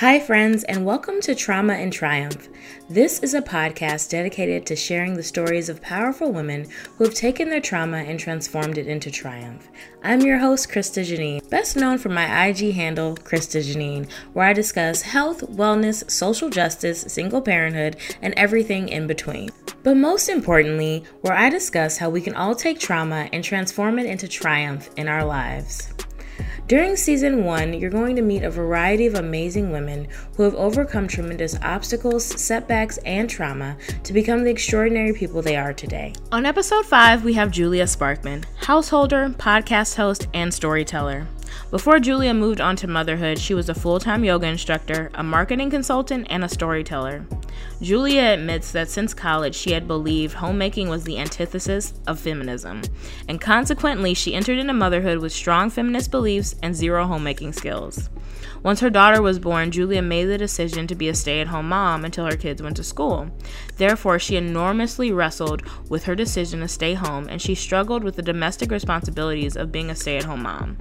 Hi, friends, and welcome to Trauma and Triumph. This is a podcast dedicated to sharing the stories of powerful women who have taken their trauma and transformed it into triumph. I'm your host, Krista Janine, best known for my IG handle, Krista Janine, where I discuss health, wellness, social justice, single parenthood, and everything in between. But most importantly, where I discuss how we can all take trauma and transform it into triumph in our lives. During season one, you're going to meet a variety of amazing women who have overcome tremendous obstacles, setbacks, and trauma to become the extraordinary people they are today. On episode five, we have Julia Sparkman, householder, podcast host, and storyteller. Before Julia moved on to motherhood, she was a full time yoga instructor, a marketing consultant, and a storyteller. Julia admits that since college, she had believed homemaking was the antithesis of feminism, and consequently, she entered into motherhood with strong feminist beliefs and zero homemaking skills. Once her daughter was born, Julia made the decision to be a stay at home mom until her kids went to school. Therefore, she enormously wrestled with her decision to stay home and she struggled with the domestic responsibilities of being a stay at home mom.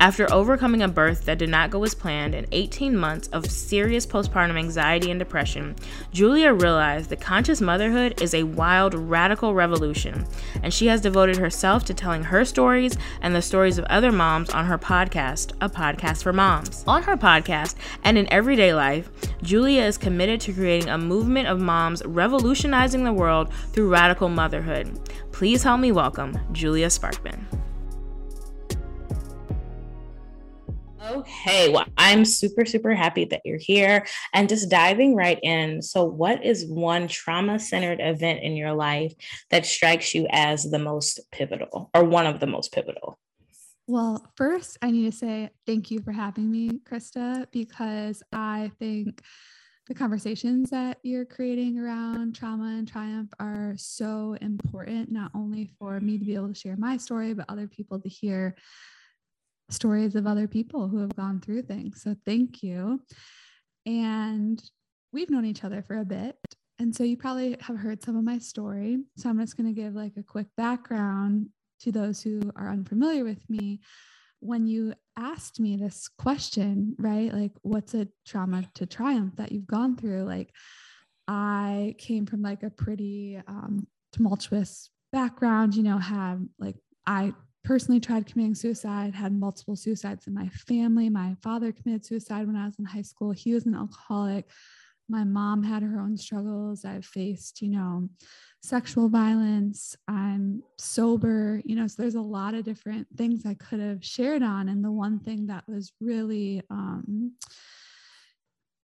After overcoming a birth that did not go as planned and 18 months of serious postpartum anxiety and depression, Julia realized that conscious motherhood is a wild, radical revolution, and she has devoted herself to telling her stories and the stories of other moms on her podcast, A Podcast for Moms. On her podcast and in everyday life, Julia is committed to creating a movement of moms revolutionizing the world through radical motherhood. Please help me welcome Julia Sparkman. Okay, well, I'm super, super happy that you're here and just diving right in. So, what is one trauma centered event in your life that strikes you as the most pivotal or one of the most pivotal? Well, first, I need to say thank you for having me, Krista, because I think the conversations that you're creating around trauma and triumph are so important, not only for me to be able to share my story, but other people to hear stories of other people who have gone through things. So thank you. And we've known each other for a bit. And so you probably have heard some of my story. So I'm just going to give like a quick background to those who are unfamiliar with me. When you asked me this question, right? Like, what's a trauma to triumph that you've gone through? Like, I came from like a pretty um, tumultuous background, you know, had like, I personally tried committing suicide, had multiple suicides in my family. My father committed suicide when I was in high school. He was an alcoholic. My mom had her own struggles. I've faced, you know, sexual violence. I'm sober, you know, so there's a lot of different things I could have shared on. And the one thing that was really, um,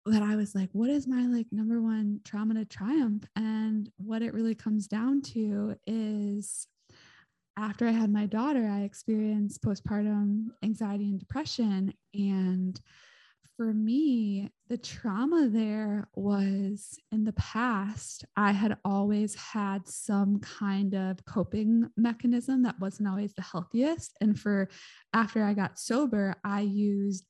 that I was like, what is my like number one trauma to triumph? And what it really comes down to is after I had my daughter, I experienced postpartum anxiety and depression. And for me, the trauma there was in the past, I had always had some kind of coping mechanism that wasn't always the healthiest. And for after I got sober, I used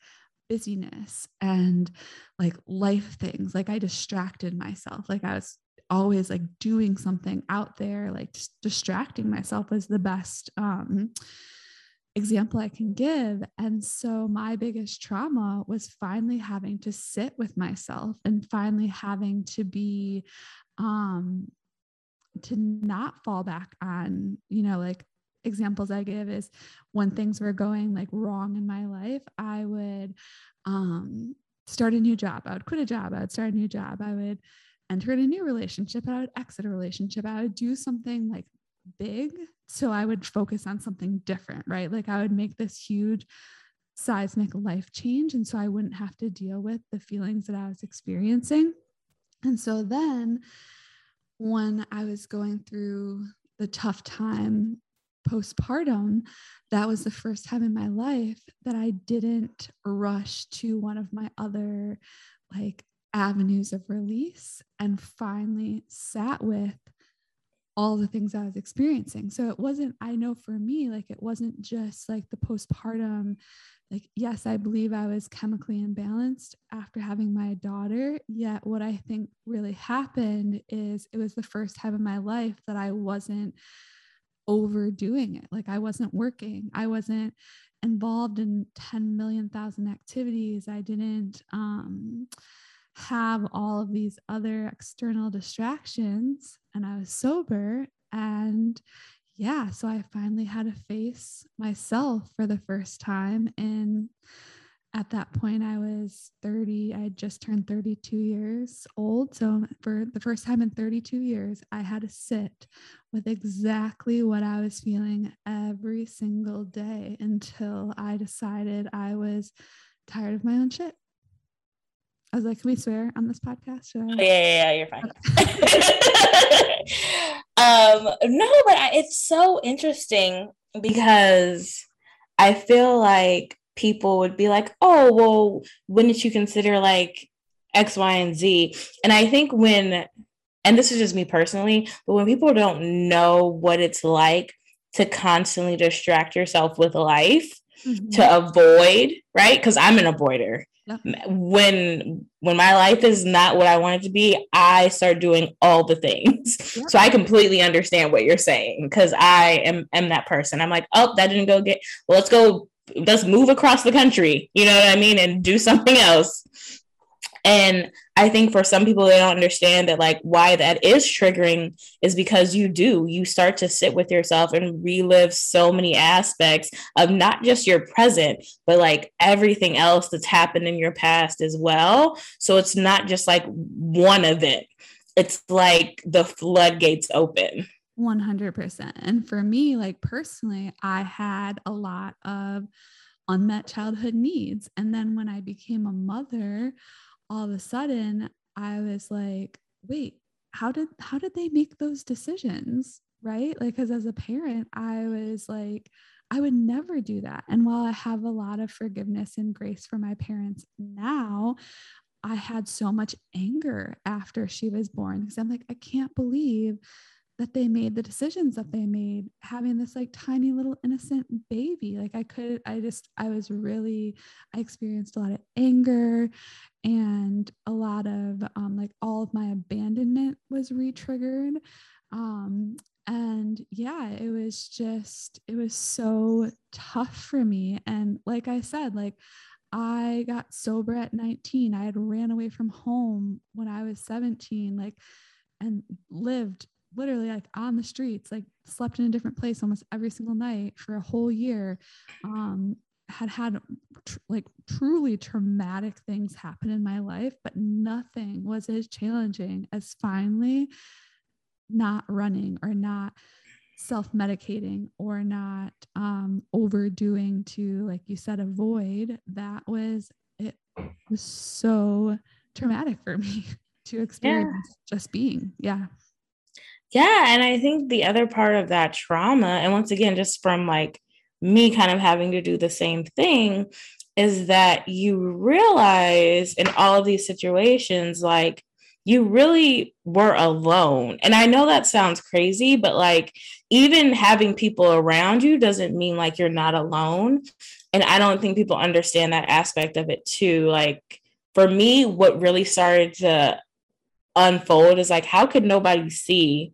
busyness and like life things. Like I distracted myself. Like I was always like doing something out there, like distracting myself was the best um, example I can give. And so my biggest trauma was finally having to sit with myself and finally having to be, um, to not fall back on, you know, like examples I give is when things were going like wrong in my life, I would um start a new job. I would quit a job. I would start a new job. I would enter in a new relationship, I would exit a relationship, I would do something like big. So I would focus on something different, right? Like I would make this huge seismic life change. And so I wouldn't have to deal with the feelings that I was experiencing. And so then when I was going through the tough time postpartum, that was the first time in my life that I didn't rush to one of my other like avenues of release and finally sat with all the things I was experiencing. So it wasn't, I know for me, like it wasn't just like the postpartum, like, yes, I believe I was chemically imbalanced after having my daughter. Yet what I think really happened is it was the first time in my life that I wasn't overdoing it. Like I wasn't working. I wasn't involved in 10 million thousand activities. I didn't um have all of these other external distractions and I was sober and yeah, so I finally had to face myself for the first time and at that point i was 30 i had just turned 32 years old so for the first time in 32 years i had to sit with exactly what i was feeling every single day until i decided i was tired of my own shit i was like can we swear on this podcast oh, yeah, yeah yeah you're fine um no but it's so interesting because i feel like people would be like, oh, well, wouldn't you consider like X, Y, and Z? And I think when, and this is just me personally, but when people don't know what it's like to constantly distract yourself with life mm-hmm. to avoid, right? Because I'm an avoider. Yeah. When when my life is not what I want it to be, I start doing all the things. Yeah. So I completely understand what you're saying because I am am that person. I'm like, oh, that didn't go get. Well, let's go let's move across the country, you know what I mean, and do something else. And I think for some people, they don't understand that, like, why that is triggering is because you do. You start to sit with yourself and relive so many aspects of not just your present, but like everything else that's happened in your past as well. So it's not just like one event, it's like the floodgates open. 100%. And for me, like personally, I had a lot of unmet childhood needs. And then when I became a mother, all of a sudden I was like, wait, how did how did they make those decisions? Right? Like cuz as a parent, I was like I would never do that. And while I have a lot of forgiveness and grace for my parents now, I had so much anger after she was born because I'm like, I can't believe that they made the decisions that they made having this like tiny little innocent baby like i could i just i was really i experienced a lot of anger and a lot of um, like all of my abandonment was re-triggered. Um, and yeah it was just it was so tough for me. And like i said like i got sober at 19 i had ran away from home when i was 17 like and lived literally like on the streets, like slept in a different place almost every single night for a whole year. Um, had had tr- like truly traumatic things happen in my life, but nothing was as challenging as finally not running or not self medicating or not um, overdoing to, like you said, avoid. That was it was so traumatic for me to experience yeah. just being. Yeah. Yeah. And I think the other part of that trauma, and once again, just from like me kind of having to do the same thing, is that you realize in all of these situations, like you really were alone. And I know that sounds crazy, but like even having people around you doesn't mean like you're not alone. And I don't think people understand that aspect of it too. Like for me, what really started to unfold is like, how could nobody see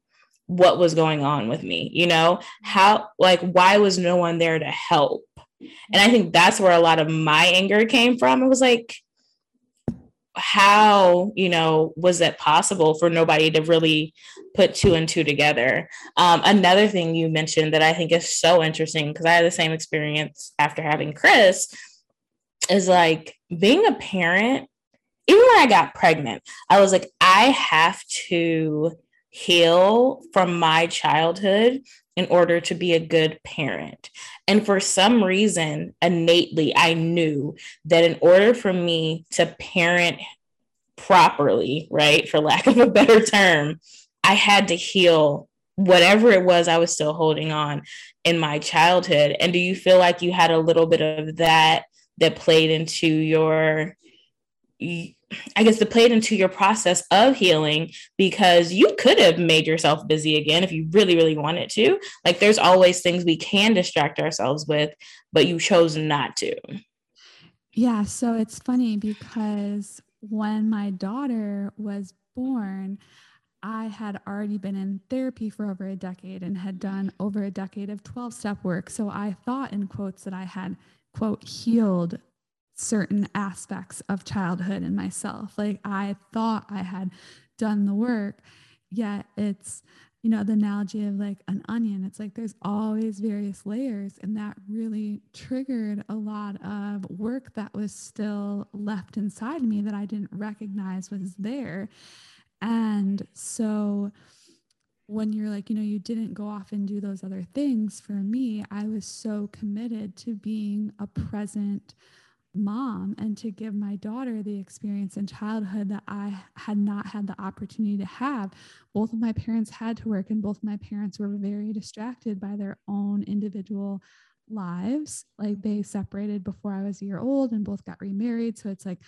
what was going on with me you know? How like why was no one there to help? And i think that's where a lot of my anger came from. It was like how you know was that possible for nobody to really put two and two together? Um, another thing you mentioned that i think is so interesting because i had the same experience after having chris is like being a parent even when i got pregnant i was like i have to heal from my childhood in order to be a good parent. And for some reason, innately, I knew that in order for me to parent properly, right, for lack of a better term, I had to heal whatever it was I was still holding on in my childhood. And do you feel like you had a little bit of that that played into your I guess, to play it into your process of healing because you could have made yourself busy again if you really, really wanted to. Like, there's always things we can distract ourselves with, but you chose not to. Yeah. So it's funny because when my daughter was born, I had already been in therapy for over a decade and had done over a decade of 12 step work. So I thought, in quotes, that I had, quote, healed certain aspects of childhood in myself. Like I thought I had done the work, yet it's, you know, the analogy of like an onion. It's like there's always various layers. And that really triggered a lot of work that was still left inside me that I didn't recognize was there. And so, when you're like, you know, you didn't go off and do those other things, for me, I was so committed to being a present mom and to give my daughter the experience in childhood that I had not had the opportunity to have. Both of my parents had to work, and both my parents were very distracted by their own individual lives. Like they separated before I was a year old and both got remarried. So it's like,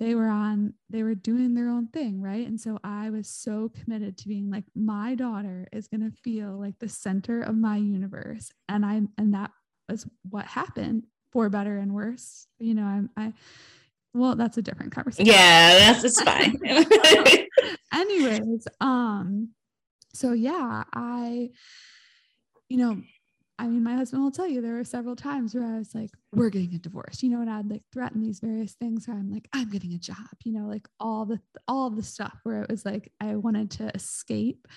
they were on they were doing their own thing right and so i was so committed to being like my daughter is going to feel like the center of my universe and i and that was what happened for better and worse you know i'm i well that's a different conversation. Yeah that's it's fine. Anyways um so yeah i you know I mean, my husband will tell you there were several times where I was like, we're getting a divorce, you know, and I'd like threaten these various things where I'm like, I'm getting a job, you know, like all the all the stuff where it was like I wanted to escape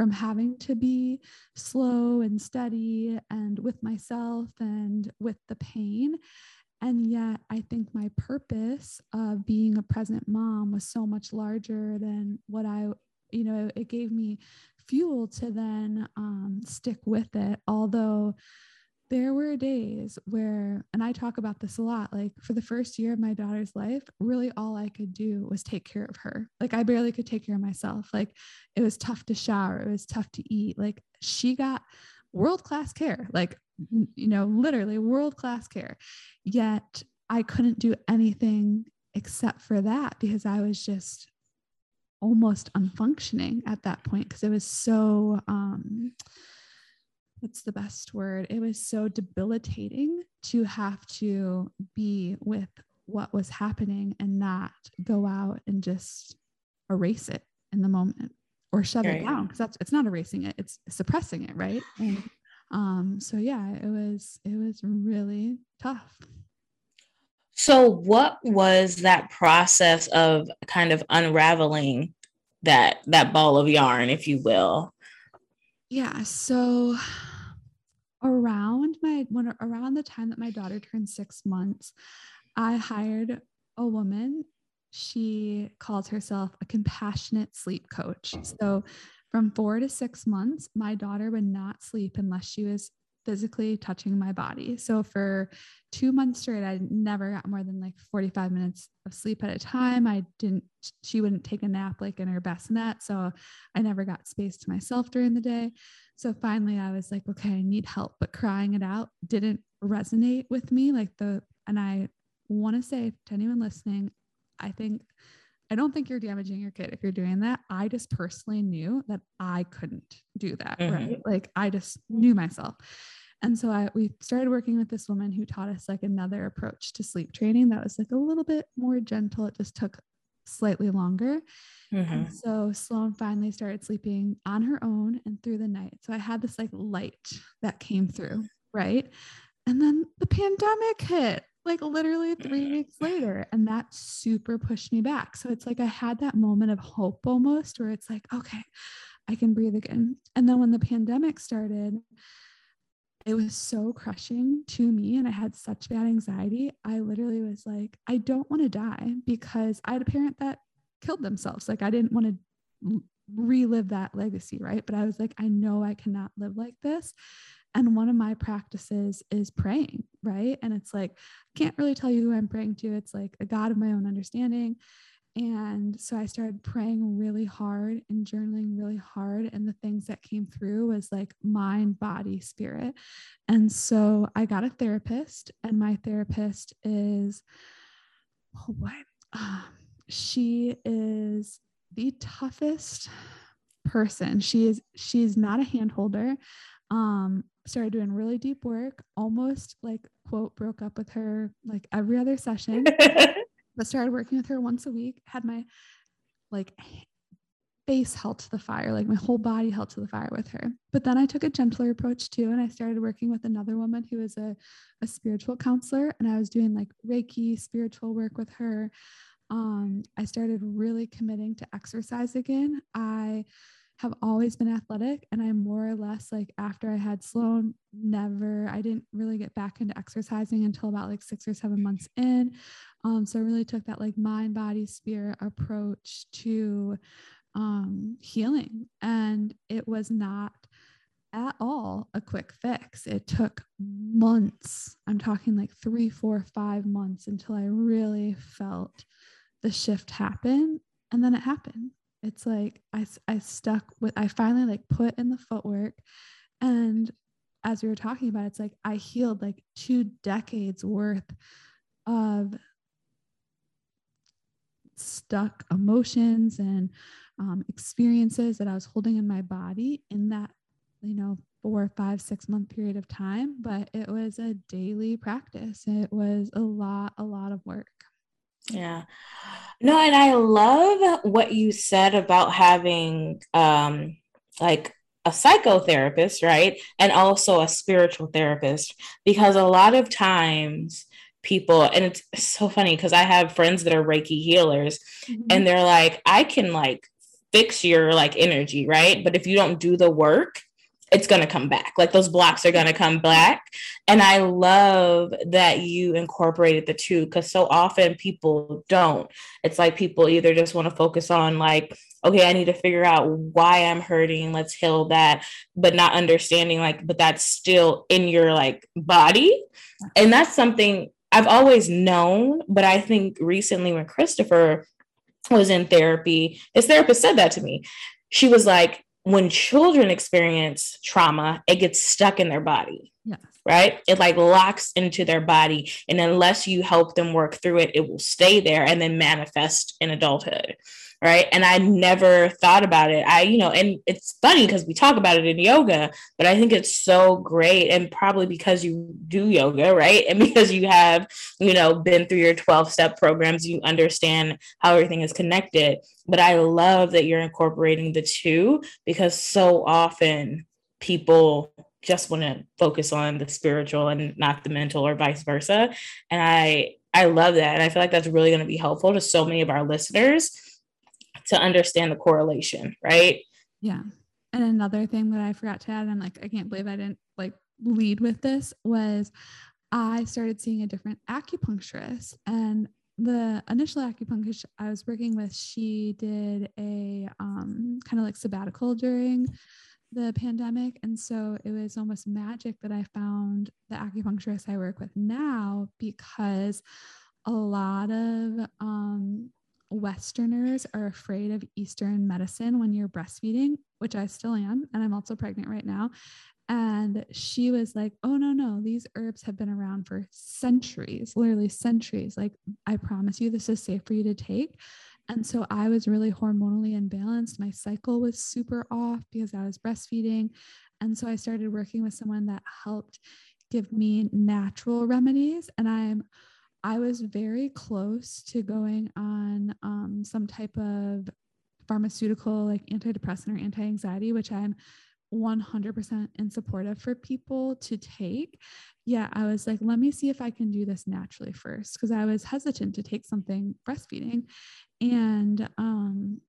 from having to be slow and steady and with myself and with the pain. And yet I think my purpose of being a present mom was so much larger than what I you know, it gave me fuel to then um, stick with it. Although there were days where, and I talk about this a lot, like for the first year of my daughter's life, really all I could do was take care of her. Like I barely could take care of myself. Like it was tough to shower, it was tough to eat. Like she got world class care, like, you know, literally world class care. Yet I couldn't do anything except for that because I was just almost unfunctioning at that point because it was so um what's the best word it was so debilitating to have to be with what was happening and not go out and just erase it in the moment or shut right. it down because that's it's not erasing it it's suppressing it right and um so yeah it was it was really tough so, what was that process of kind of unraveling that that ball of yarn, if you will? Yeah. So, around my when around the time that my daughter turned six months, I hired a woman. She calls herself a compassionate sleep coach. So, from four to six months, my daughter would not sleep unless she was physically touching my body. So for two months straight, I never got more than like 45 minutes of sleep at a time. I didn't, she wouldn't take a nap like in her bassinet. So I never got space to myself during the day. So finally I was like, okay, I need help, but crying it out didn't resonate with me. Like the, and I want to say to anyone listening, I think I don't think you're damaging your kid if you're doing that. I just personally knew that I couldn't do that. Mm-hmm. Right. Like I just knew myself. And so I we started working with this woman who taught us like another approach to sleep training that was like a little bit more gentle. It just took slightly longer. Mm-hmm. And so Sloan finally started sleeping on her own and through the night. So I had this like light that came through, right? And then the pandemic hit like literally three mm. weeks later. And that super pushed me back. So it's like I had that moment of hope almost where it's like, okay, I can breathe again. And then when the pandemic started, it was so crushing to me and I had such bad anxiety. I literally was like, I don't want to die because I had a parent that killed themselves. Like I didn't want to relive that legacy, right? But I was like, I know I cannot live like this. And one of my practices is praying, right? And it's like, I can't really tell you who I'm praying to. It's like a God of my own understanding. And so I started praying really hard and journaling really hard. And the things that came through was like mind, body, spirit. And so I got a therapist, and my therapist is, oh, what? Um, she is the toughest person. She is, she's not a hand holder. Um, started doing really deep work, almost like quote broke up with her like every other session, but started working with her once a week, had my like face held to the fire, like my whole body held to the fire with her. But then I took a gentler approach too. And I started working with another woman who was a, a spiritual counselor. And I was doing like Reiki spiritual work with her. Um, I started really committing to exercise again. I have always been athletic and I'm more or less like after I had Sloan, never, I didn't really get back into exercising until about like six or seven months in. Um, so I really took that like mind, body, spirit approach to um, healing. And it was not at all a quick fix. It took months. I'm talking like three, four, five months until I really felt the shift happen. And then it happened it's like I, I stuck with i finally like put in the footwork and as we were talking about it's like i healed like two decades worth of stuck emotions and um, experiences that i was holding in my body in that you know four five six month period of time but it was a daily practice. It was a lot a lot of work yeah. No, and I love what you said about having um like a psychotherapist, right? And also a spiritual therapist because a lot of times people and it's so funny because I have friends that are Reiki healers mm-hmm. and they're like I can like fix your like energy, right? But if you don't do the work, it's going to come back. Like those blocks are going to come back. And I love that you incorporated the two because so often people don't. It's like people either just want to focus on, like, okay, I need to figure out why I'm hurting. Let's heal that, but not understanding, like, but that's still in your like body. And that's something I've always known. But I think recently when Christopher was in therapy, his therapist said that to me. She was like, when children experience trauma, it gets stuck in their body. Yeah. Right? It like locks into their body. And unless you help them work through it, it will stay there and then manifest in adulthood right? And i never thought about it. I you know and it's funny because we talk about it in yoga but i think it's so great and probably because you do yoga right? And because you have you know been through your 12 step programs you understand how everything is connected. But i love that you're incorporating the two because so often people just want to focus on the spiritual and not the mental or vice versa. And i i love that and i feel like that's really going to be helpful to so many of our listeners to understand the correlation, right? Yeah. And another thing that I forgot to add, I'm like, I can't believe I didn't like lead with this was I started seeing a different acupuncturist. And the initial acupuncturist I was working with, she did a um, kind of like sabbatical during the pandemic. And so it was almost magic that I found the acupuncturist I work with now because a lot of um, Westerners are afraid of Eastern medicine when you're breastfeeding, which I still am. And I'm also pregnant right now. And she was like, oh, no, no, these herbs have been around for centuries, literally centuries. Like, I promise you, this is safe for you to take. And so I was really hormonally imbalanced. My cycle was super off because I was breastfeeding. And so I started working with someone that helped give me natural remedies. And I'm I was very close to going on um, some type of pharmaceutical, like antidepressant or anti anxiety, which I'm 100% in support of for people to take. Yeah, I was like, let me see if I can do this naturally first because I was hesitant to take something breastfeeding. And um,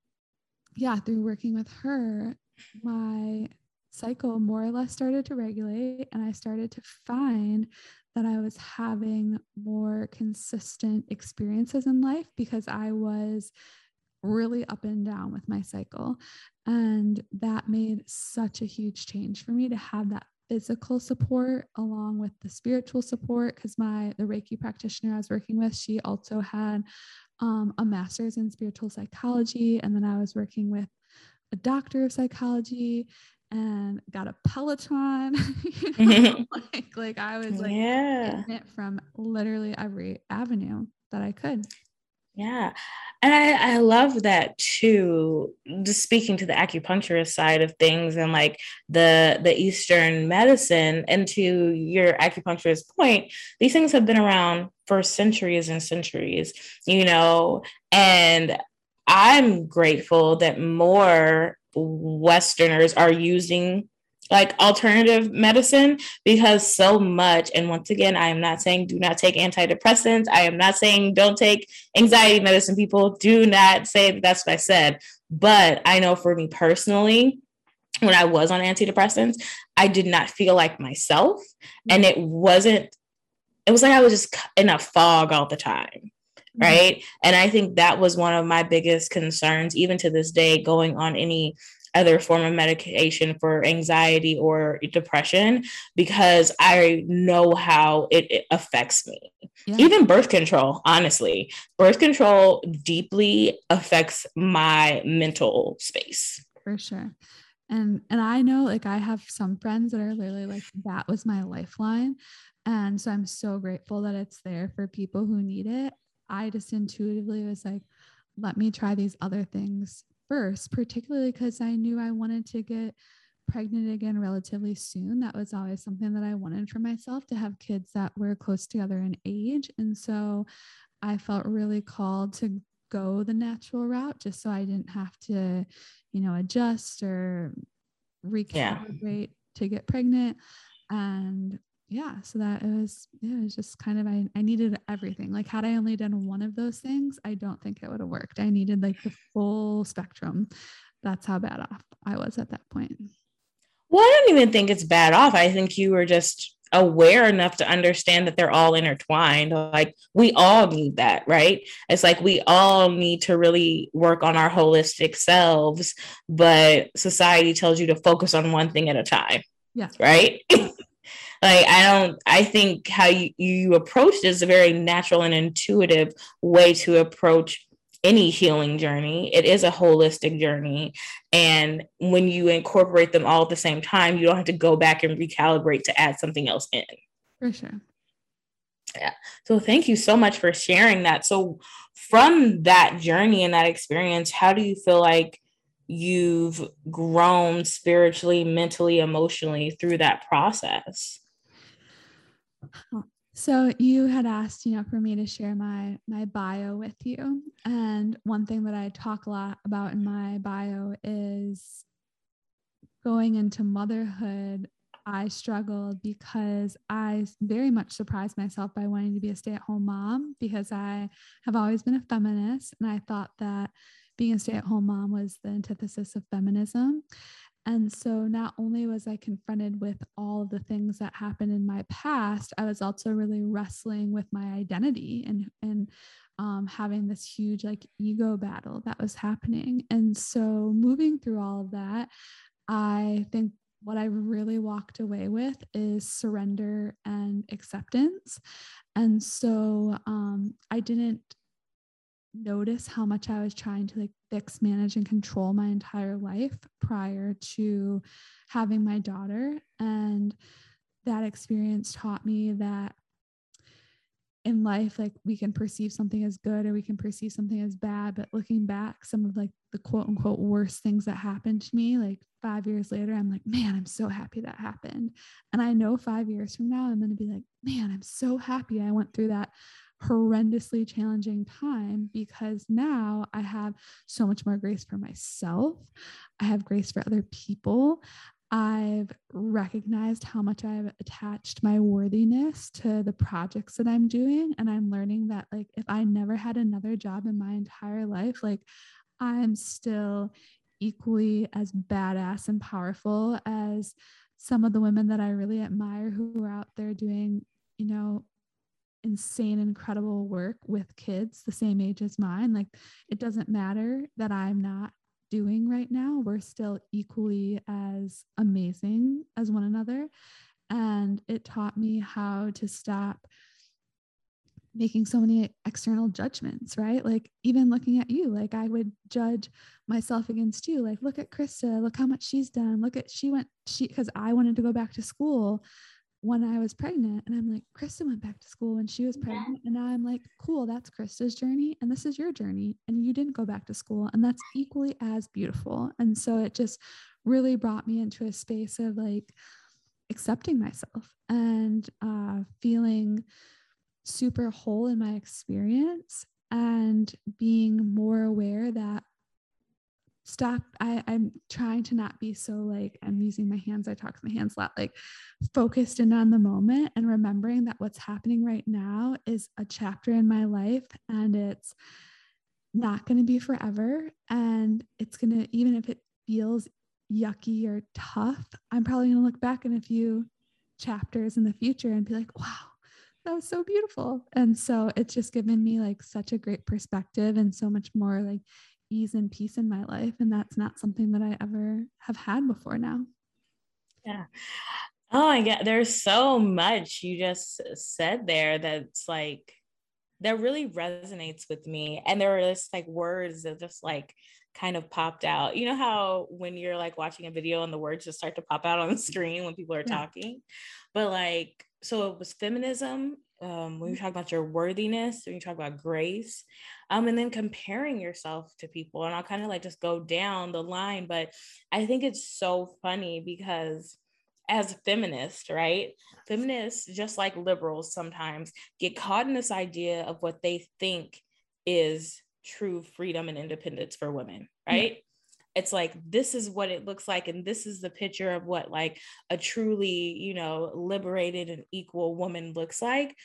yeah, through working with her, my cycle more or less started to regulate and I started to find that I was having more consistent experiences in life because I was really up and down with my cycle. And that made such a huge change for me to have that physical support along with the spiritual support because my the reiki practitioner i was working with she also had um, a master's in spiritual psychology and then i was working with a doctor of psychology and got a Peloton. like, like I was like yeah. it from literally every avenue that I could. Yeah. And I, I love that too, just speaking to the acupuncturist side of things and like the the Eastern medicine and to your acupuncturist point, these things have been around for centuries and centuries, you know, and I'm grateful that more Westerners are using like alternative medicine because so much and once again i am not saying do not take antidepressants. I am not saying don't take anxiety medicine. People do not say that. That's what i said. But i know for me personally when i was on antidepressants i did not feel like myself and it wasn't it was like i was just in a fog all the time mm-hmm. right and i think that was one of my biggest concerns even to this day going on any other form of medication for anxiety or depression because I know how it, it affects me. Yeah. Even birth control, honestly, birth control deeply affects my mental space. For sure. And and I know like I have some friends that are literally like that was my lifeline. And so I'm so grateful that it's there for people who need it. I just intuitively was like, let me try these other things first, particularly because I knew I wanted to get pregnant again relatively soon. That was always something that I wanted for myself to have kids that were close together in age. And so I felt really called to go the natural route just so I didn't have to, you know, adjust or recalibrate yeah. to get pregnant. And yeah so that it was yeah it was just kind of I, I needed everything. Like had i only done one of those things i don't think it would have worked. I needed like the full spectrum. That's how bad off i was at that point. Well i don't even think it's bad off. I think you were just aware enough to understand that they're all intertwined. Like we all need that right? It's like we all need to really work on our holistic selves but society tells you to focus on one thing at a time yeah right like i don't i think how you, you approach this is a very natural and intuitive way to approach any healing journey. It is a holistic journey. And when you incorporate them all at the same time you don't have to go back and recalibrate to add something else in. For sure. Yeah. So thank you so much for sharing that. So from that journey and that experience how do you feel like you've grown spiritually mentally emotionally through that process so you had asked, you know, for me to share my my bio with you. And one thing that I talk a lot about in my bio is going into motherhood. I struggled because I very much surprised myself by wanting to be a stay-at-home mom because I have always been a feminist and I thought that being a stay-at-home mom was the antithesis of feminism. And so not only was I confronted with all of the things that happened in my past, I was also really wrestling with my identity and and um, having this huge like ego battle that was happening. And so moving through all of that, I think what I really walked away with is surrender and acceptance. And so um, I didn't notice how much I was trying to like fix, manage, and control my entire life prior to having my daughter. And that experience taught me that in life, like we can perceive something as good or we can perceive something as bad. But looking back, some of like the quote unquote worst things that happened to me, like five years later, I'm like, man, I'm so happy that happened. And I know five years from now, I'm going to be like, man, I'm so happy I went through that horrendously challenging time because now I have so much more grace for myself. I have grace for other people. I've recognized how much I've attached my worthiness to the projects that I'm doing. And I'm learning that, like, if I never had another job in my entire life, like, I'm still equally as badass and powerful as some of the women that I really admire who are out there doing, you know, insane, incredible work with kids the same age as mine. Like, it doesn't matter that I'm not doing right now. We're still equally as amazing as one another. And it taught me how to stop making so many external judgments, right? Like even looking at you, like I would judge myself against you. Like, look at Krista, look how much she's done. Look at she went, she because I wanted to go back to school when I was pregnant. And I'm like, Krista went back to school when she was pregnant. And now I'm like, cool, that's Krista's journey. And this is your journey. And you didn't go back to school. And that's equally as beautiful. And so it just really brought me into a space of like accepting myself and uh, feeling super whole in my experience and being more aware that stop I, i'm trying to not be so like i'm using my hands i talk to my hands a lot like focused in on the moment and remembering that what's happening right now is a chapter in my life and it's not going to be forever. And it's going to even if it feels yucky or tough i'm probably going to look back in a few chapters in the future and be like wow that was so beautiful. And so it's just given me like such a great perspective and so much more like ease and peace in my life. And that's not something that I ever have had before now. Yeah. Oh my God. There's so much you just said there that's like, that really resonates with me. And there are just like words that just like kind of popped out. You know how when you're like watching a video and the words just start to pop out on the screen when people are yeah. talking? But like, so it was feminism um, when you talk about your worthiness, when you talk about grace, um, and then comparing yourself to people. And I'll kind of like just go down the line, but I think it's so funny because as feminists, right? Feminists, just like liberals, sometimes get caught in this idea of what they think is true freedom and independence for women, right? It's like this is what it looks like and this is the picture of what like a truly you know liberated and equal woman looks like.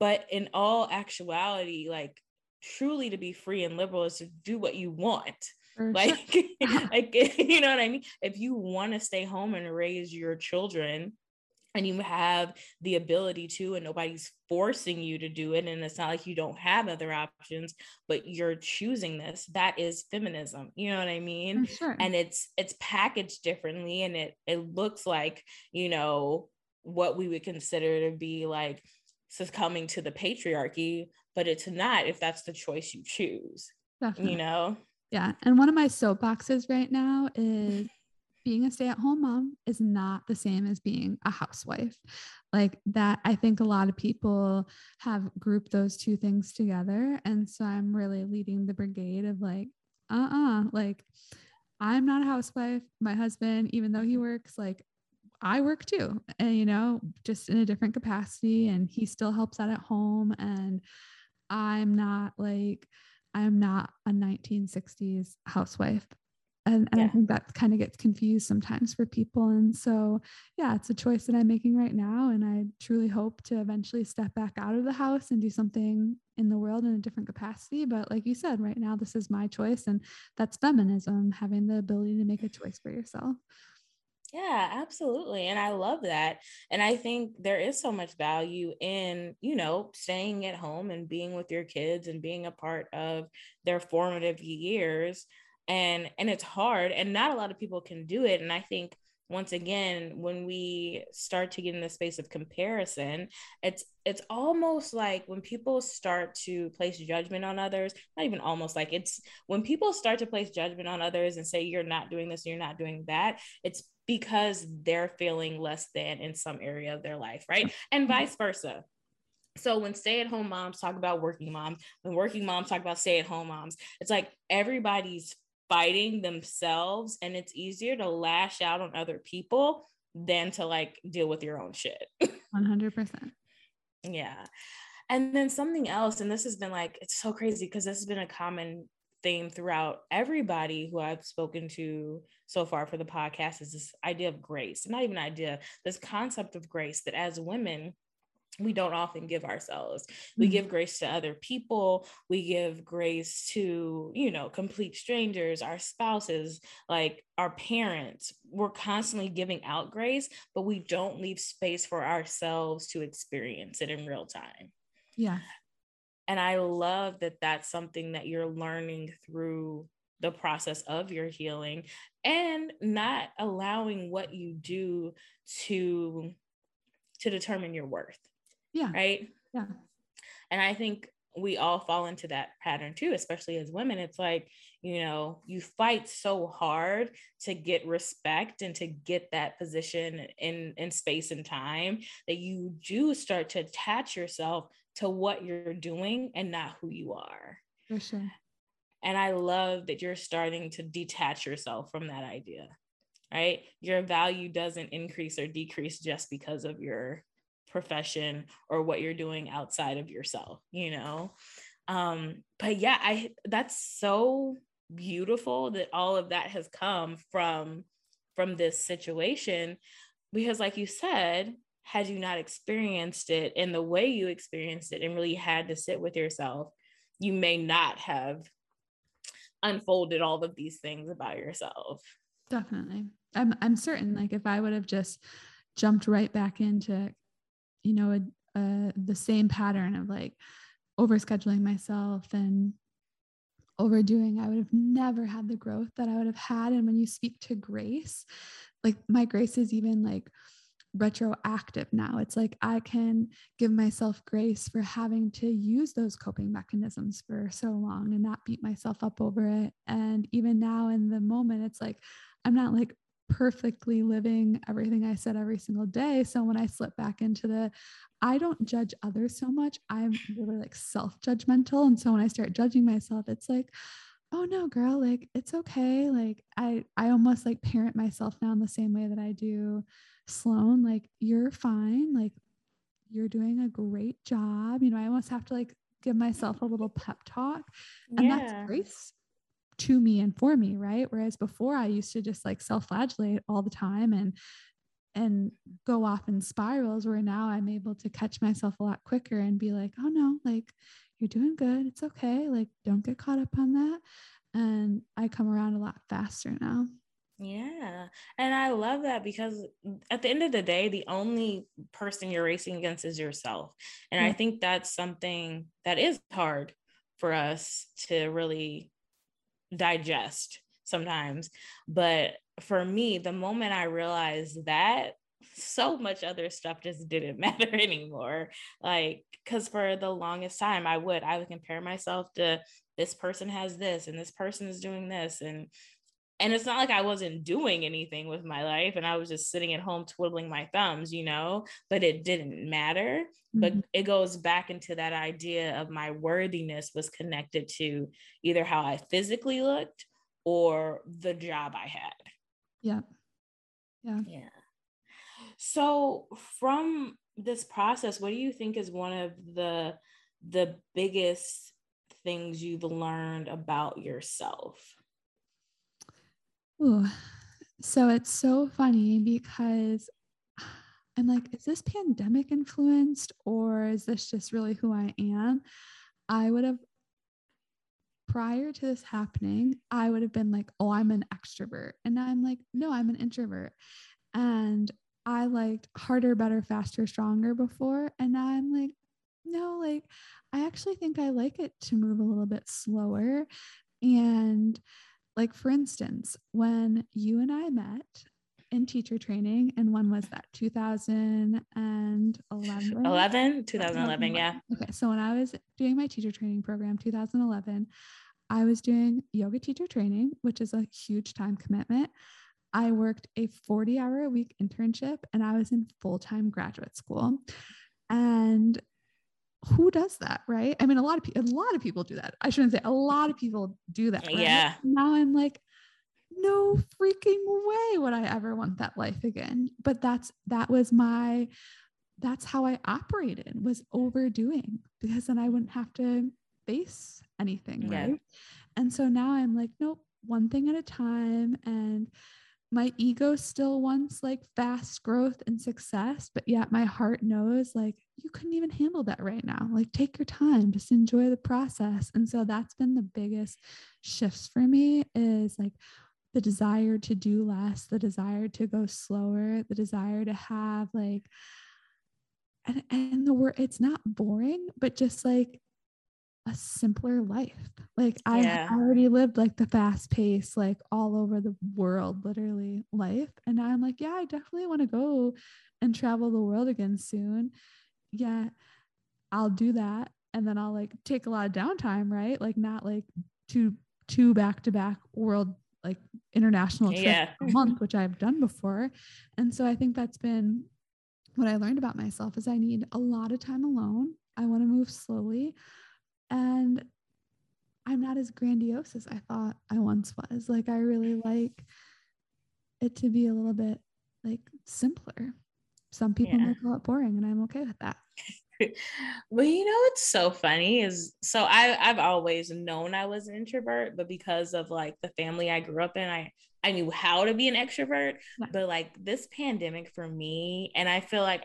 But in all actuality like truly to be free and liberal is to do what you want. For like like you know what i mean? If you want to stay home and raise your children and you have the ability to and nobody's forcing you to do it and it's not like you don't have other options but you're choosing this that is feminism you know what i mean sure. and it's it's packaged differently and it it looks like you know what we would consider to be like succumbing to the patriarchy but it's not if that's the choice you choose Definitely. you know yeah and one of my soapboxes right now is being a stay at home mom is not the same as being a housewife. Like that, I think a lot of people have grouped those two things together. And so I'm really leading the brigade of like, uh uh-uh, uh like I'm not a housewife. My husband, even though he works, like I work too, and you know, just in a different capacity, and he still helps out at home. And I'm not like, I'm not a 1960s housewife and, and yeah. i think that kind of gets confused sometimes for people and so yeah it's a choice that i'm making right now and i truly hope to eventually step back out of the house and do something in the world in a different capacity but like you said right now this is my choice and that's feminism having the ability to make a choice for yourself yeah, absolutely. And I love that. And I think there is so much value in, you know, staying at home and being with your kids and being a part of their formative years and and it's hard and not a lot of people can do it and i think once again when we start to get in the space of comparison it's it's almost like when people start to place judgment on others not even almost like it's when people start to place judgment on others and say you're not doing this you're not doing that it's because they're feeling less than in some area of their life right and mm-hmm. vice versa so when stay-at-home moms talk about working moms when working moms talk about stay-at-home moms it's like everybody's fighting themselves and it's easier to lash out on other people than to like deal with your own shit. 100% yeah. And then something else and this has been like it's so crazy because this has been a common theme throughout everybody who I've spoken to so far for the podcast is this idea of grace, not even idea, this concept of grace that as women, we don't often give ourselves. We mm-hmm. give grace to other people. We give grace to, you know, complete strangers, our spouses, like our parents. We're constantly giving out grace, but we don't leave space for ourselves to experience it in real time. Yeah. And I love that that's something that you're learning through the process of your healing and not allowing what you do to to determine your worth yeah. Right. Yeah. And I think we all fall into that pattern too, especially as women. It's like, you know, you fight so hard to get respect and to get that position in, in space and time that you do start to attach yourself to what you're doing and not who you are. For sure. And I love that you're starting to detach yourself from that idea, right? Your value doesn't increase or decrease just because of your profession or what you're doing outside of yourself, you know? Um, but yeah, I that's so beautiful that all of that has come from from this situation. Because like you said had you not experienced it in the way you experienced it and really had to sit with yourself you may not have unfolded all of these things about yourself. Definitely. I'm i'm certain like if i would have just jumped right back into you know a, a, the same pattern of like overscheduling myself and overdoing, I would have never had the growth that I would have had. And when you speak to grace, like my grace is even like retroactive now. It's like I can give myself grace for having to use those coping mechanisms for so long and not beat myself up over it. And even now in the moment, it's like I'm not like perfectly living everything I said every single day. So when I slip back into the, I don't judge others so much. I'm really like self judgmental. And so when I start judging myself, it's like, oh no, girl, like it's okay. Like I, I almost like parent myself now in the same way that I do Sloan. Like you're fine. Like you're doing a great job. You know, I almost have to like give myself a little pep talk. And yeah. that's grace to me and for me, right? Whereas before I used to just like self-flagellate all the time and and go off in spirals where now I'm able to catch myself a lot quicker and be like, oh no, like you're doing good. It's okay. Like don't get caught up on that. And I come around a lot faster now. Yeah. And I love that because at the end of the day, the only person you're racing against is yourself. And yeah. I think that's something that is hard for us to really digest sometimes. But for me, the moment I realized that, so much other stuff just didn't matter anymore. Like, because for the longest time, I would, I would compare myself to this person has this and this person is doing this. And and it's not like I wasn't doing anything with my life and I was just sitting at home twiddling my thumbs, you know, but it didn't matter. Mm-hmm. But it goes back into that idea of my worthiness was connected to either how I physically looked or the job I had. Yeah. Yeah. Yeah. So from this process, what do you think is one of the the biggest things you've learned about yourself? Ooh. So it's so funny because I'm like, is this pandemic influenced or is this just really who I am? I would have, prior to this happening, I would have been like, oh, I'm an extrovert. And now I'm like, no, I'm an introvert. And I liked harder, better, faster, stronger before. And now I'm like, no, like, I actually think I like it to move a little bit slower. And like, for instance, when you and I met in teacher training, and when was that? 2011? 11, 2011, yeah. Okay. So when I was doing my teacher training program, 2011, I was doing yoga teacher training, which is a huge time commitment. I worked a 40 hour a week internship and I was in full time graduate school. And who does that right? I mean a lot of people a lot of people do that. I shouldn't say a lot of people do that right? yeah. Now i'm like no freaking way would i ever want that life again. But that's that was my that's how i operated was overdoing because then i wouldn't have to face anything yeah. right? And so now i'm like nope one thing at a time and my ego still wants like fast growth and success, but yet my heart knows like you couldn't even handle that right now. Like take your time, just enjoy the process. And so that's been the biggest shifts for me is like the desire to do less, the desire to go slower, the desire to have like and and the word it's not boring, but just like a simpler life. Like yeah. I already lived like the fast pace, like all over the world, literally life. And now I'm like, yeah, I definitely want to go and travel the world again soon. Yeah, I'll do that. And then I'll like take a lot of downtime, right? Like not like two two back to back world like international trips yeah. a month, which I've done before. And so I think that's been what I learned about myself is I need a lot of time alone. I want to move slowly. And I'm not as grandiose as I thought I once was. Like, I really like it to be a little bit like simpler. Some people yeah. might call it boring, and I'm okay with that. well, you know what's so funny is so I I've always known I was an introvert, but because of like the family I grew up in, I I knew how to be an extrovert. But like this pandemic for me, and I feel like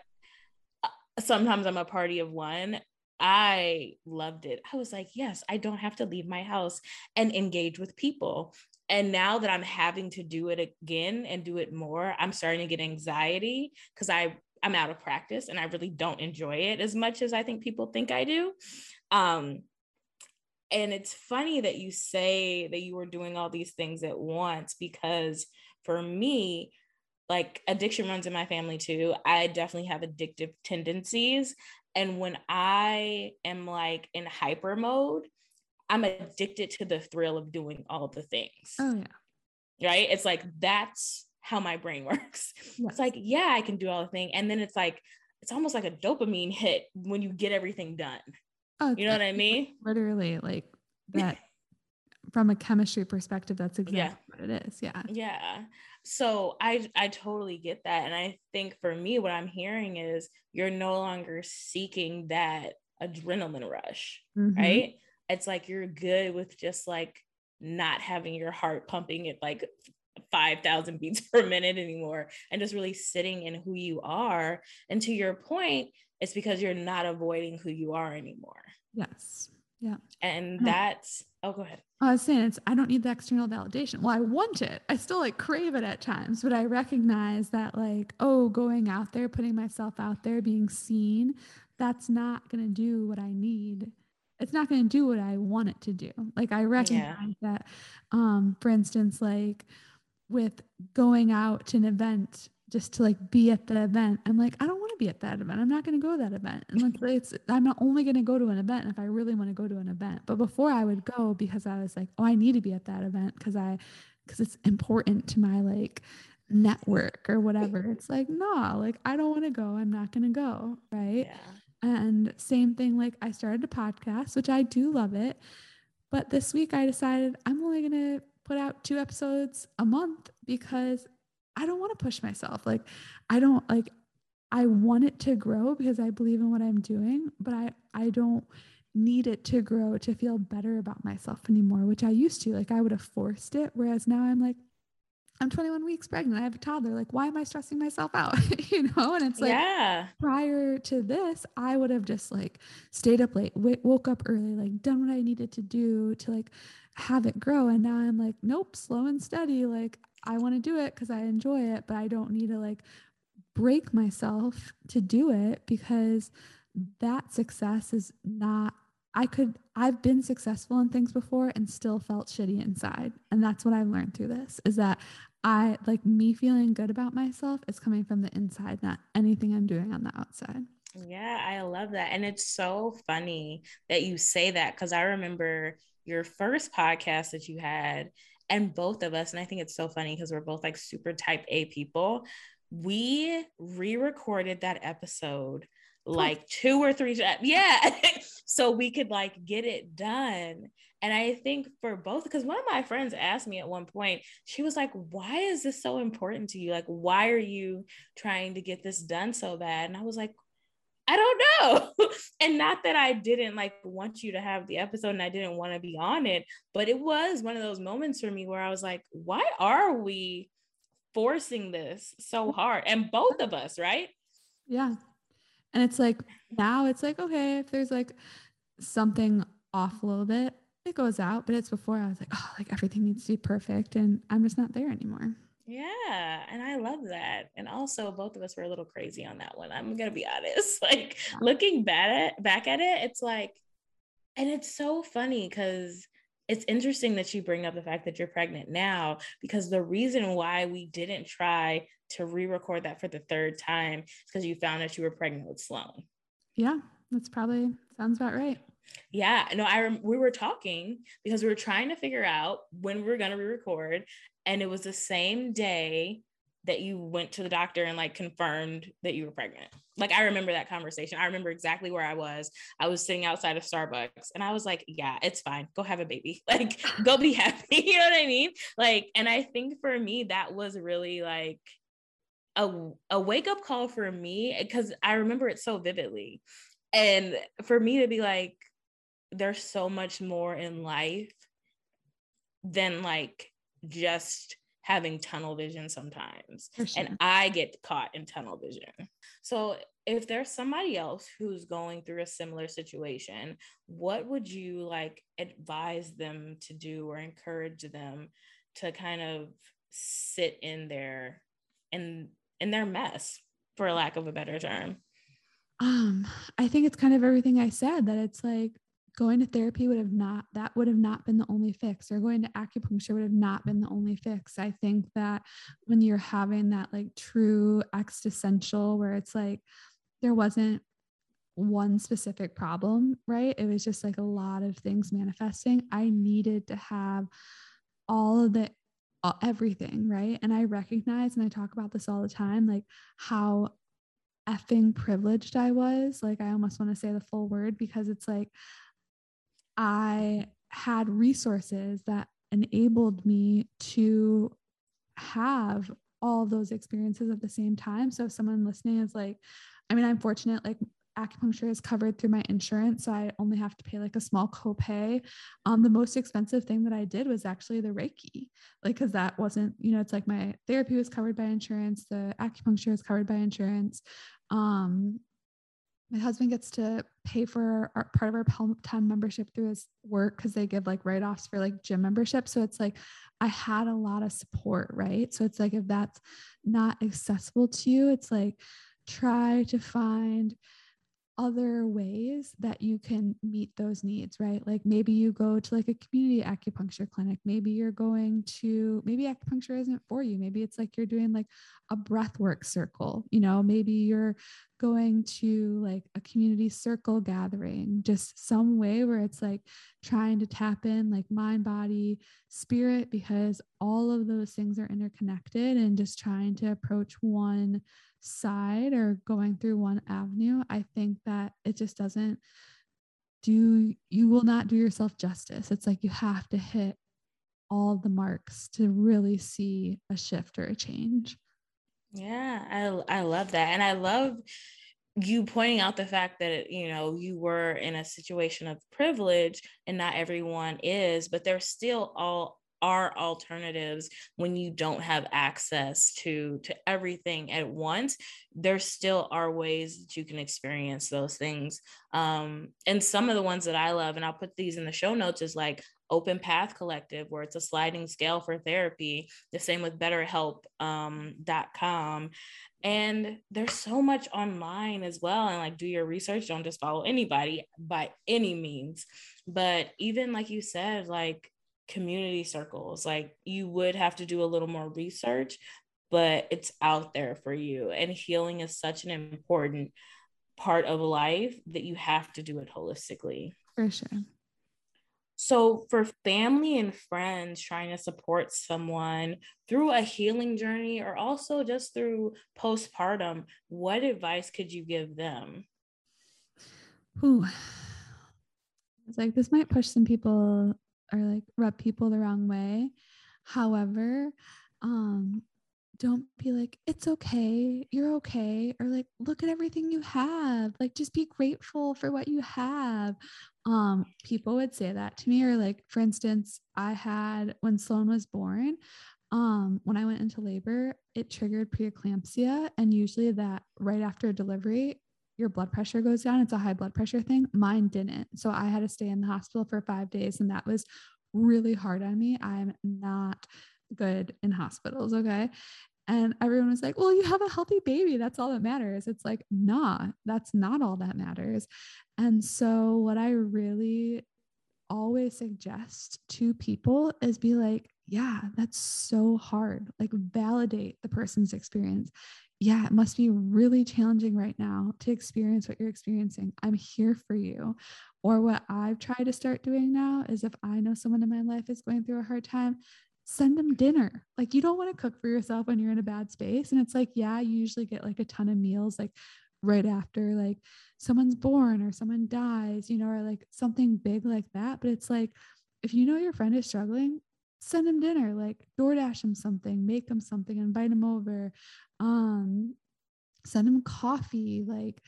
uh, sometimes I'm a party of one. I loved it. I was like, yes, I don't have to leave my house and engage with people. And now that I'm having to do it again and do it more, I'm starting to get anxiety because I I'm out of practice and I really don't enjoy it as much as I think people think I do. Um, and it's funny that you say that you were doing all these things at once because for me, like addiction runs in my family too. I definitely have addictive tendencies. And when I am like in hyper mode, I'm addicted to the thrill of doing all the oh, things. Oh, yeah. Right. It's like that's how my brain works. Yes. It's like, yeah, I can do all the thing. And then it's like, it's almost like a dopamine hit when you get everything done. Oh, you know what I mean? Literally, like that from a chemistry perspective, that's exactly yeah. what it is. Yeah. Yeah. So I I totally get that. And I think for me, what I'm hearing is you're no longer seeking that adrenaline rush, mm-hmm. right? It's like you're good with just like not having your heart pumping at like 5,000 beats per minute anymore and just really sitting in who you are. And to your point, it's because you're not avoiding who you are anymore. Yes. Yeah. And that's, oh, go ahead. I was saying it's, I don't need the external validation. Well, I want it. I still like crave it at times, but I recognize that, like, oh, going out there, putting myself out there, being seen, that's not going to do what I need it's not going to do what I want it to do. Like I recognize yeah. that, um, for instance, like with going out to an event just to like be at the event. I'm like, I don't be at that event. I'm not going to go to that event. And like, it's, I'm not only going to go to an event if I really want to go to an event. But before I would go because I was like, oh, I need to be at that event because I, because it's important to my like network or whatever. It's like, no, like, I don't want to go. I'm not going to go. Right. Yeah. And same thing, like I started a podcast, which I do love it. But this week I decided I'm only going to put out two episodes a month because I don't want to push myself. Like, I don't like, I want it to grow because I believe in what I'm doing, but I, I don't need it to grow to feel better about myself anymore, which I used to. Like, I would have forced it. Whereas now I'm like, I'm 21 weeks pregnant. I have a toddler. Like, why am I stressing myself out? you know? And it's like, yeah. prior to this, I would have just like stayed up late, w- woke up early, like done what I needed to do to like have it grow. And now I'm like, nope, slow and steady. Like I want to do it because I enjoy it, but I don't need to like break myself to do it because that success is not I could I've been successful in things before and still felt shitty inside. And that's what I've learned through this is that I like me feeling good about myself is coming from the inside, not anything I'm doing on the outside. Yeah, I love that. And it's so funny that you say that because I remember your first podcast that you had, and both of us, and I think it's so funny because we're both like super type A people. We re recorded that episode like two or three times. Yeah. so we could like get it done. And I think for both, because one of my friends asked me at one point, she was like, Why is this so important to you? Like, why are you trying to get this done so bad? And I was like, I don't know. and not that I didn't like want you to have the episode and I didn't want to be on it, but it was one of those moments for me where I was like, why are we forcing this so hard? And both of us, right? Yeah. And it's like now it's like, okay, if there's like something off a little bit, it goes out. But it's before I was like, oh, like everything needs to be perfect. And I'm just not there anymore. Yeah, and I love that. And also, both of us were a little crazy on that one. I'm gonna be honest. Like looking back at back at it, it's like, and it's so funny because it's interesting that you bring up the fact that you're pregnant now because the reason why we didn't try to re-record that for the third time is because you found that you were pregnant with Sloan. Yeah, that's probably sounds about right. Yeah, no, I rem- we were talking because we were trying to figure out when we were going to re-record, and it was the same day that you went to the doctor and like confirmed that you were pregnant. Like I remember that conversation. I remember exactly where I was. I was sitting outside of Starbucks and I was like, yeah, it's fine. Go have a baby. Like go be happy. you know what I mean? Like and I think for me that was really like a, a wake up call for me eh, because I remember it so vividly and for me to be like, there's so much more in life than like just having tunnel vision sometimes. Sure. And I get caught in tunnel vision. So if there's somebody else who's going through a similar situation, what would you like advise them to do or encourage them to kind of sit in their in in their mess for lack of a better term? Um, I think it's kind of everything I said that it's like going to therapy would have not that would have not been the only fix or going to acupuncture would have not been the only fix. I think that when you're having that like true existential where it's like there wasn't one specific problem right? It was just like a lot of things manifesting. I needed to have all of the uh, everything right? And i recognize and i talk about this all the time like how effing privileged i was. Like i almost want to say the full word because it's like I had resources that enabled me to have all those experiences at the same time. So if someone listening is like, I mean, I'm fortunate, like acupuncture is covered through my insurance. So I only have to pay like a small copay. Um, the most expensive thing that I did was actually the Reiki, like, cause that wasn't, you know, it's like my therapy was covered by insurance. The acupuncture is covered by insurance. Um, my husband gets to pay for our, part of our Peloton membership through his work because they give like write offs for like gym membership. So it's like I had a lot of support, right? So it's like if that's not accessible to you, it's like try to find other ways that you can meet those needs, right? Like maybe you go to like a community acupuncture clinic. Maybe you're going to, maybe acupuncture isn't for you. Maybe it's like you're doing like a breath work circle, you know, maybe you're going to like a community circle gathering, just some way where it's like trying to tap in like mind, body, spirit, because all of those things are interconnected and just trying to approach one side or going through one avenue, I think that it just doesn't do, you will not do yourself justice. It's like you have to hit all the marks to really see a shift or a change. Yeah, I I love that. And I love you pointing out the fact that you know you were in a situation of privilege and not everyone is, but there's still all are alternatives when you don't have access to to everything at once there still are ways that you can experience those things um and some of the ones that i love and i'll put these in the show notes is like open path collective where it's a sliding scale for therapy the same with betterhelp um, and there's so much online as well and like do your research don't just follow anybody by any means but even like you said like community circles. Like you would have to do a little more research, but it's out there for you. And healing is such an important part of life that you have to do it holistically. For sure. So, for family and friends trying to support someone through a healing journey or also just through postpartum, what advice could you give them? Ooh. It's like this might push some people or like rub people the wrong way. However, um, don't be like, it's okay, you're okay, or like, look at everything you have. Like, just be grateful for what you have. Um, people would say that to me, or like, for instance, I had when Sloan was born, um, when I went into labor, it triggered preeclampsia. And usually that right after delivery, your blood pressure goes down. It's a high blood pressure thing. Mine didn't. So I had to stay in the hospital for five days. And that was really hard on me. I'm not good in hospitals. Okay. And everyone was like, well, you have a healthy baby. That's all that matters. It's like, nah, that's not all that matters. And so, what I really always suggest to people is be like, yeah, that's so hard. Like, validate the person's experience yeah, it must be really challenging right now to experience what you're experiencing. I'm here for you. Or what I've tried to start doing now is if I know someone in my life is going through a hard time, send them dinner. Like you don't want to cook for yourself when you're in a bad space. And it's like, yeah, you usually get like a ton of meals like right after like someone's born or someone dies, you know, or like something big like that. But it's like, if you know your friend is struggling, send them dinner, like DoorDash them something, make them something, invite them over, um, send them coffee, like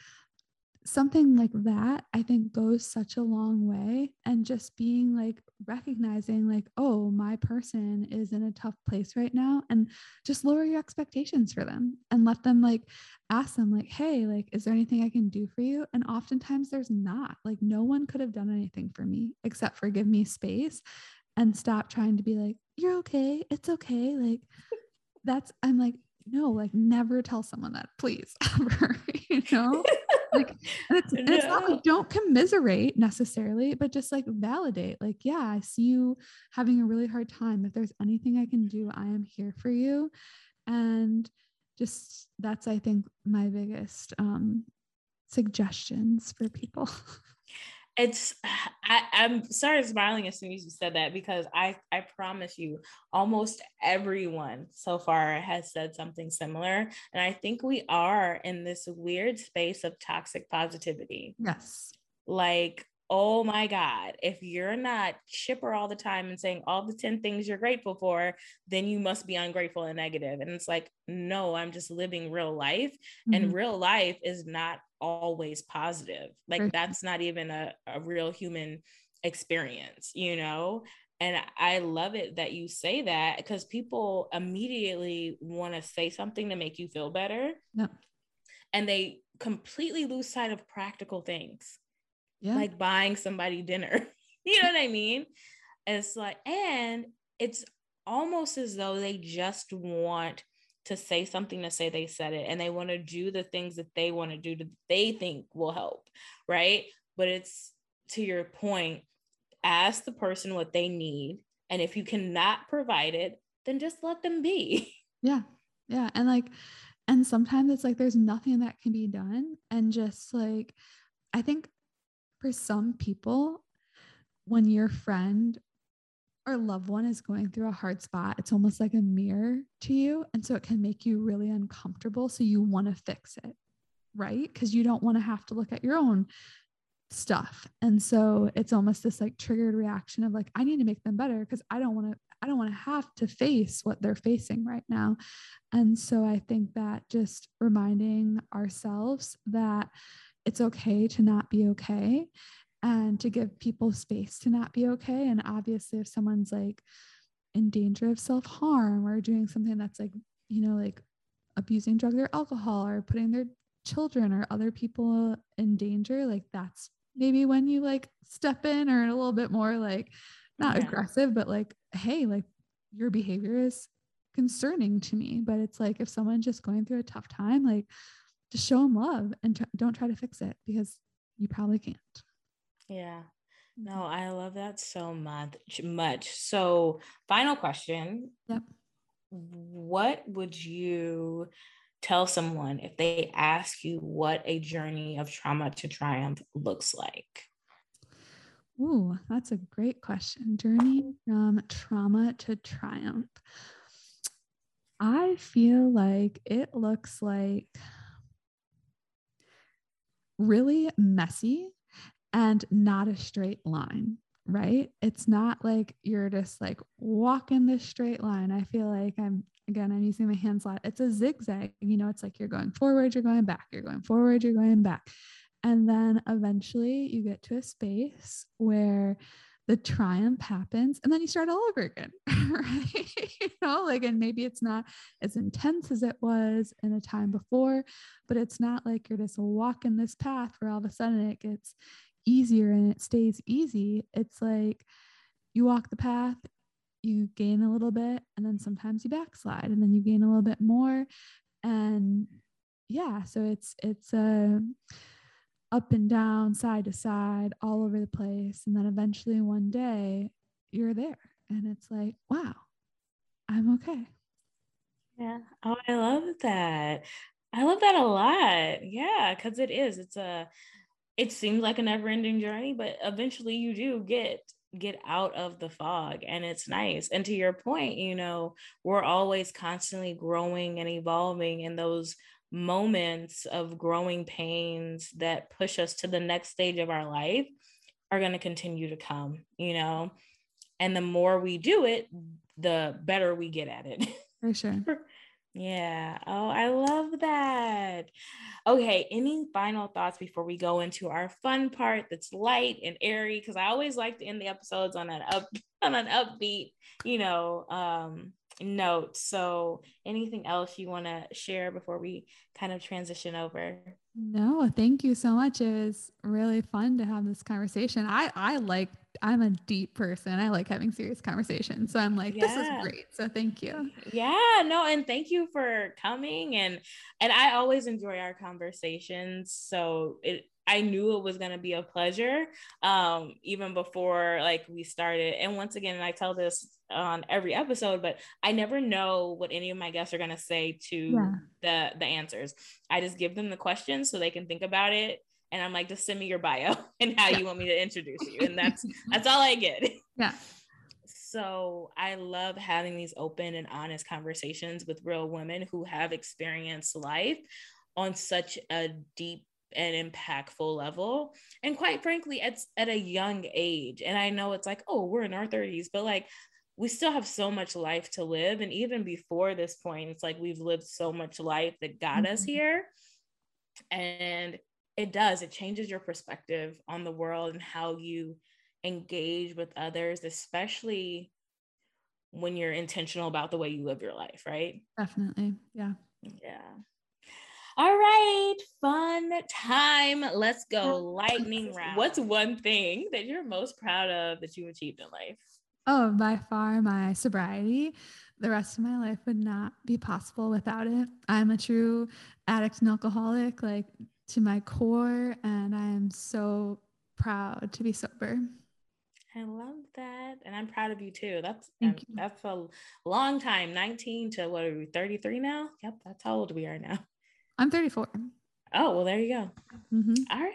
something like that i think goes such a long way and just being like recognizing like oh my person is in a tough place right now and just lower your expectations for them and let them like ask them like hey like is there anything i can do for you? And oftentimes there's not like no one could have done anything for me except for give me space and stop trying to be like you're okay it's okay like that's i'm like no like never tell someone that please ever you know? Like it's, it's not like don't commiserate necessarily but just like validate like yeah i see you having a really hard time. If there's anything i can do i am here for you. And just that's i think my biggest um suggestions for people it's I, i'm started smiling as soon as you said that because i i promise you almost everyone so far has said something similar and i think we are in this weird space of toxic positivity yes like oh my God, if you're not chipper all the time and saying all the 10 things you're grateful for, then you must be ungrateful and negative. And it's like, no, I'm just living real life. Mm-hmm. And real life is not always positive. Like, right. that's not even a, a real human experience, you know? And I love it that you say that because people immediately want to say something to make you feel better. No. And they completely lose sight of practical things yeah. like buying somebody dinner. you know what I mean? It's like, and it's almost as though they just want to say something to say they said it and they want to do the things that they want to do that they think will help, right? But it's to your point, ask the person what they need. And if you cannot provide it, then just let them be. Yeah. Yeah. And like, and sometimes it's like there's nothing that can be done. And just like, I think for some people, when your friend or loved one is going through a hard spot, it's almost like a mirror to you. And so it can make you really uncomfortable. So you want to fix it, right? Because you don't want to have to look at your own stuff. And so it's almost this like triggered reaction of like, I need to make them better because I don't want to. I don't want to have to face what they're facing right now. And so I think that just reminding ourselves that it's okay to not be okay and to give people space to not be okay. And obviously, if someone's like in danger of self harm or doing something that's like, you know, like abusing drugs or alcohol or putting their children or other people in danger, like that's maybe when you like step in or a little bit more like not yeah. aggressive, but like, hey, like your behavior is concerning to me. But it's like if someone's just going through a tough time, like just show them love and t- don't try to fix it because you probably can't. Yeah. No, mm-hmm. I love that so much. Much. So, final question. Yep. What would you tell someone if they ask you what a journey of trauma to triumph looks like? Ooh, that's a great question. Journey from trauma to triumph. I feel like it looks like really messy and not a straight line, right? It's not like you're just like walking this straight line. I feel like I'm, again, I'm using my hands a lot. It's a zigzag. You know, it's like you're going forward, you're going back, you're going forward, you're going back. And then eventually you get to a space where the triumph happens and then you start all over again right you know like and maybe it's not as intense as it was in a time before but it's not like you're just walking this path where all of a sudden it gets easier and it stays easy it's like you walk the path you gain a little bit and then sometimes you backslide and then you gain a little bit more and yeah so it's it's a uh, up and down, side to side, all over the place. And then eventually one day you're there and it's like, wow, I'm okay. Yeah. Oh, I love that. I love that a lot. Yeah, because it is. It's a it seems like a never-ending journey, but eventually you do get get out of the fog and it's nice. And to your point, you know, we're always constantly growing and evolving in those moments of growing pains that push us to the next stage of our life are going to continue to come, you know? And the more we do it, the better we get at it. For sure. Yeah. Oh, I love that. Okay. Any final thoughts before we go into our fun part that's light and airy? Because I always like to end the episodes on an up on an upbeat, you know, um, note. So anything else you want to share before we kind of transition over? No, thank you so much. It was really fun to have this conversation. I I like I'm a deep person. I like having serious conversations. So I'm like, yeah. this is great. So thank you. Yeah, no, and thank you for coming. And and I always enjoy our conversations. So it I knew it was going to be a pleasure um, even before like we started. And once again, and I tell this on every episode, but I never know what any of my guests are going to say to yeah. the the answers. I just give them the questions so they can think about it and I'm like, just send me your bio and how you want me to introduce you. And that's that's all I get. Yeah. So I love having these open and honest conversations with real women who have experienced life on such a deep and impactful level. And quite frankly, it's at a young age. And I know it's like, oh, we're in our 30s, but like we still have so much life to live. And even before this point, it's like we've lived so much life that got mm-hmm. us here. And it does it changes your perspective on the world and how you engage with others especially when you're intentional about the way you live your life right? Definitely yeah. Yeah. All right fun time. Let's go lightning round. what's one thing that you're most proud of that you achieved in life? Oh by far my sobriety. The rest of my life would not be possible without it. I'm a true addict and alcoholic like to my core, and I am so proud to be sober. I love that. And I'm proud of you too. That's um, that's a long time. 19 to what are we 33 now? Yep, that's how old we are now. I'm 34. Oh, well, there you go. Mm-hmm. All right.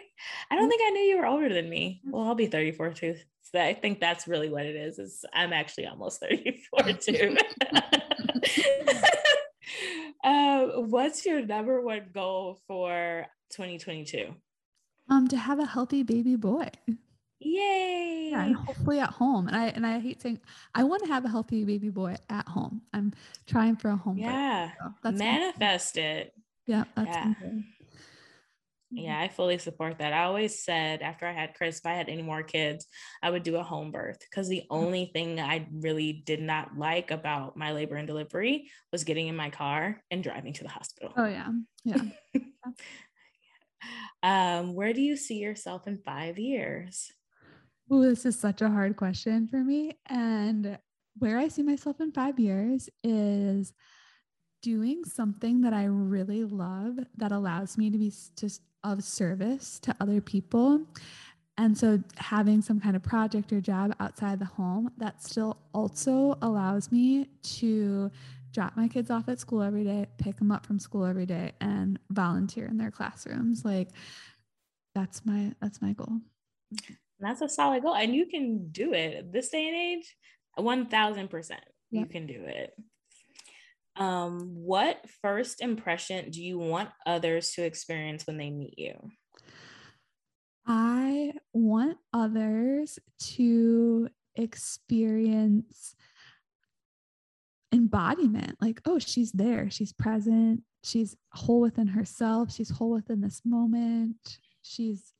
I don't think I knew you were older than me. Well, I'll be 34 too. So I think that's really what it is. Is I'm actually almost 34 too. uh, what's your number one goal for 2022? Um, to have a healthy baby boy. Yay! Yeah, and hopefully at home. And I and I hate saying I want to have a healthy baby boy at home. I'm trying for a home. Yeah, birth, so that's manifest it. Yeah, that's yeah. Yeah, I fully support that. I always said after I had Chris, if I had any more kids, I would do a home birth because the only thing I really did not like about my labor and delivery was getting in my car and driving to the hospital. Oh yeah, yeah. Um, where do you see yourself in five years? Oh, this is such a hard question for me. And where I see myself in five years is doing something that I really love that allows me to be just of service to other people. And so having some kind of project or job outside the home that still also allows me to drop my kids off at school every day, pick them up from school every day and volunteer in their classrooms. Like that's my that's my goal. That's a solid goal. And you can do it this day and age, 1000%. You can do it. Um, what first impression do you want others to experience when they meet you? I want others to experience embodiment like oh she's there. She's present. She's whole within herself. She's whole within this moment. She's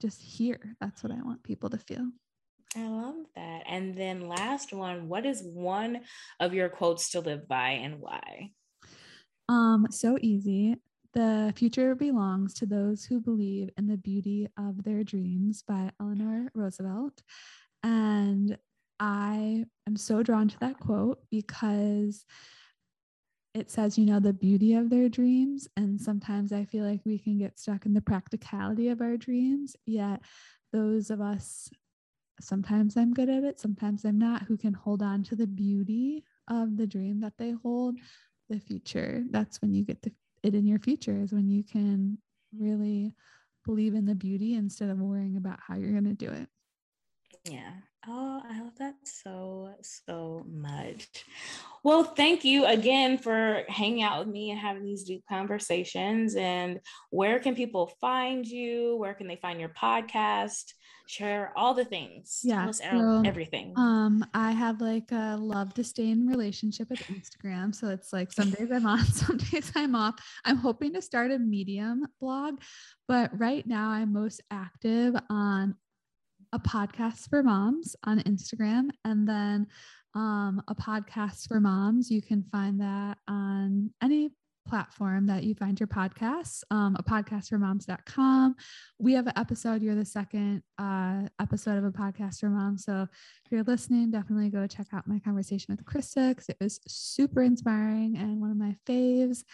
just here. That's what i want people to feel. I love that. And then last one what is one of your quotes to live by and why? Um so easy. The future belongs to those who believe in the beauty of their dreams by eleanor roosevelt. And I am so drawn to that quote because it says, you know, the beauty of their dreams. And sometimes I feel like we can get stuck in the practicality of our dreams. Yet, those of us, sometimes I'm good at it, sometimes I'm not, who can hold on to the beauty of the dream that they hold, the future. That's when you get the, it in your future, is when you can really believe in the beauty instead of worrying about how you're going to do it. Yeah. Oh, I love that so, so much. Well, thank you again for hanging out with me and having these deep conversations. And where can people find you? Where can they find your podcast? Share all the things. Yeah, so, everything. Um, I have like a love disdain relationship with Instagram. So it's like some days I'm on, some days I'm off. I'm hoping to start a medium blog, but right now I'm most active on a podcast for moms on Instagram and then um, a podcast for moms. You can find that on any platform that you find your podcasts, um, a podcast for moms.com. We have an episode, you're the second uh, episode of a podcast for moms. So if you're listening, definitely go check out my conversation with Krista because it was super inspiring and one of my faves.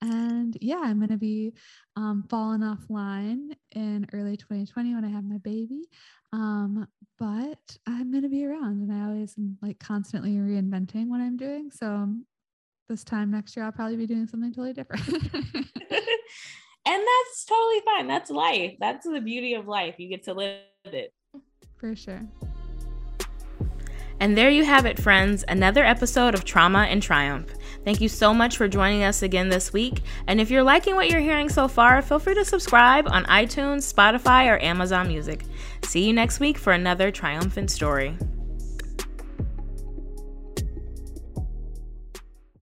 And yeah, I'm going to be um, falling offline in early 2020 when I have my baby. Um, but I'm going to be around and I always am like constantly reinventing what I'm doing. So this time next year, I'll probably be doing something totally different. and that's totally fine. That's life. That's the beauty of life. You get to live it. For sure. And there you have it, friends. Another episode of Trauma and Triumph. Thank you so much for joining us again this week. And if you're liking what you're hearing so far, feel free to subscribe on iTunes, Spotify, or Amazon Music. See you next week for another triumphant story.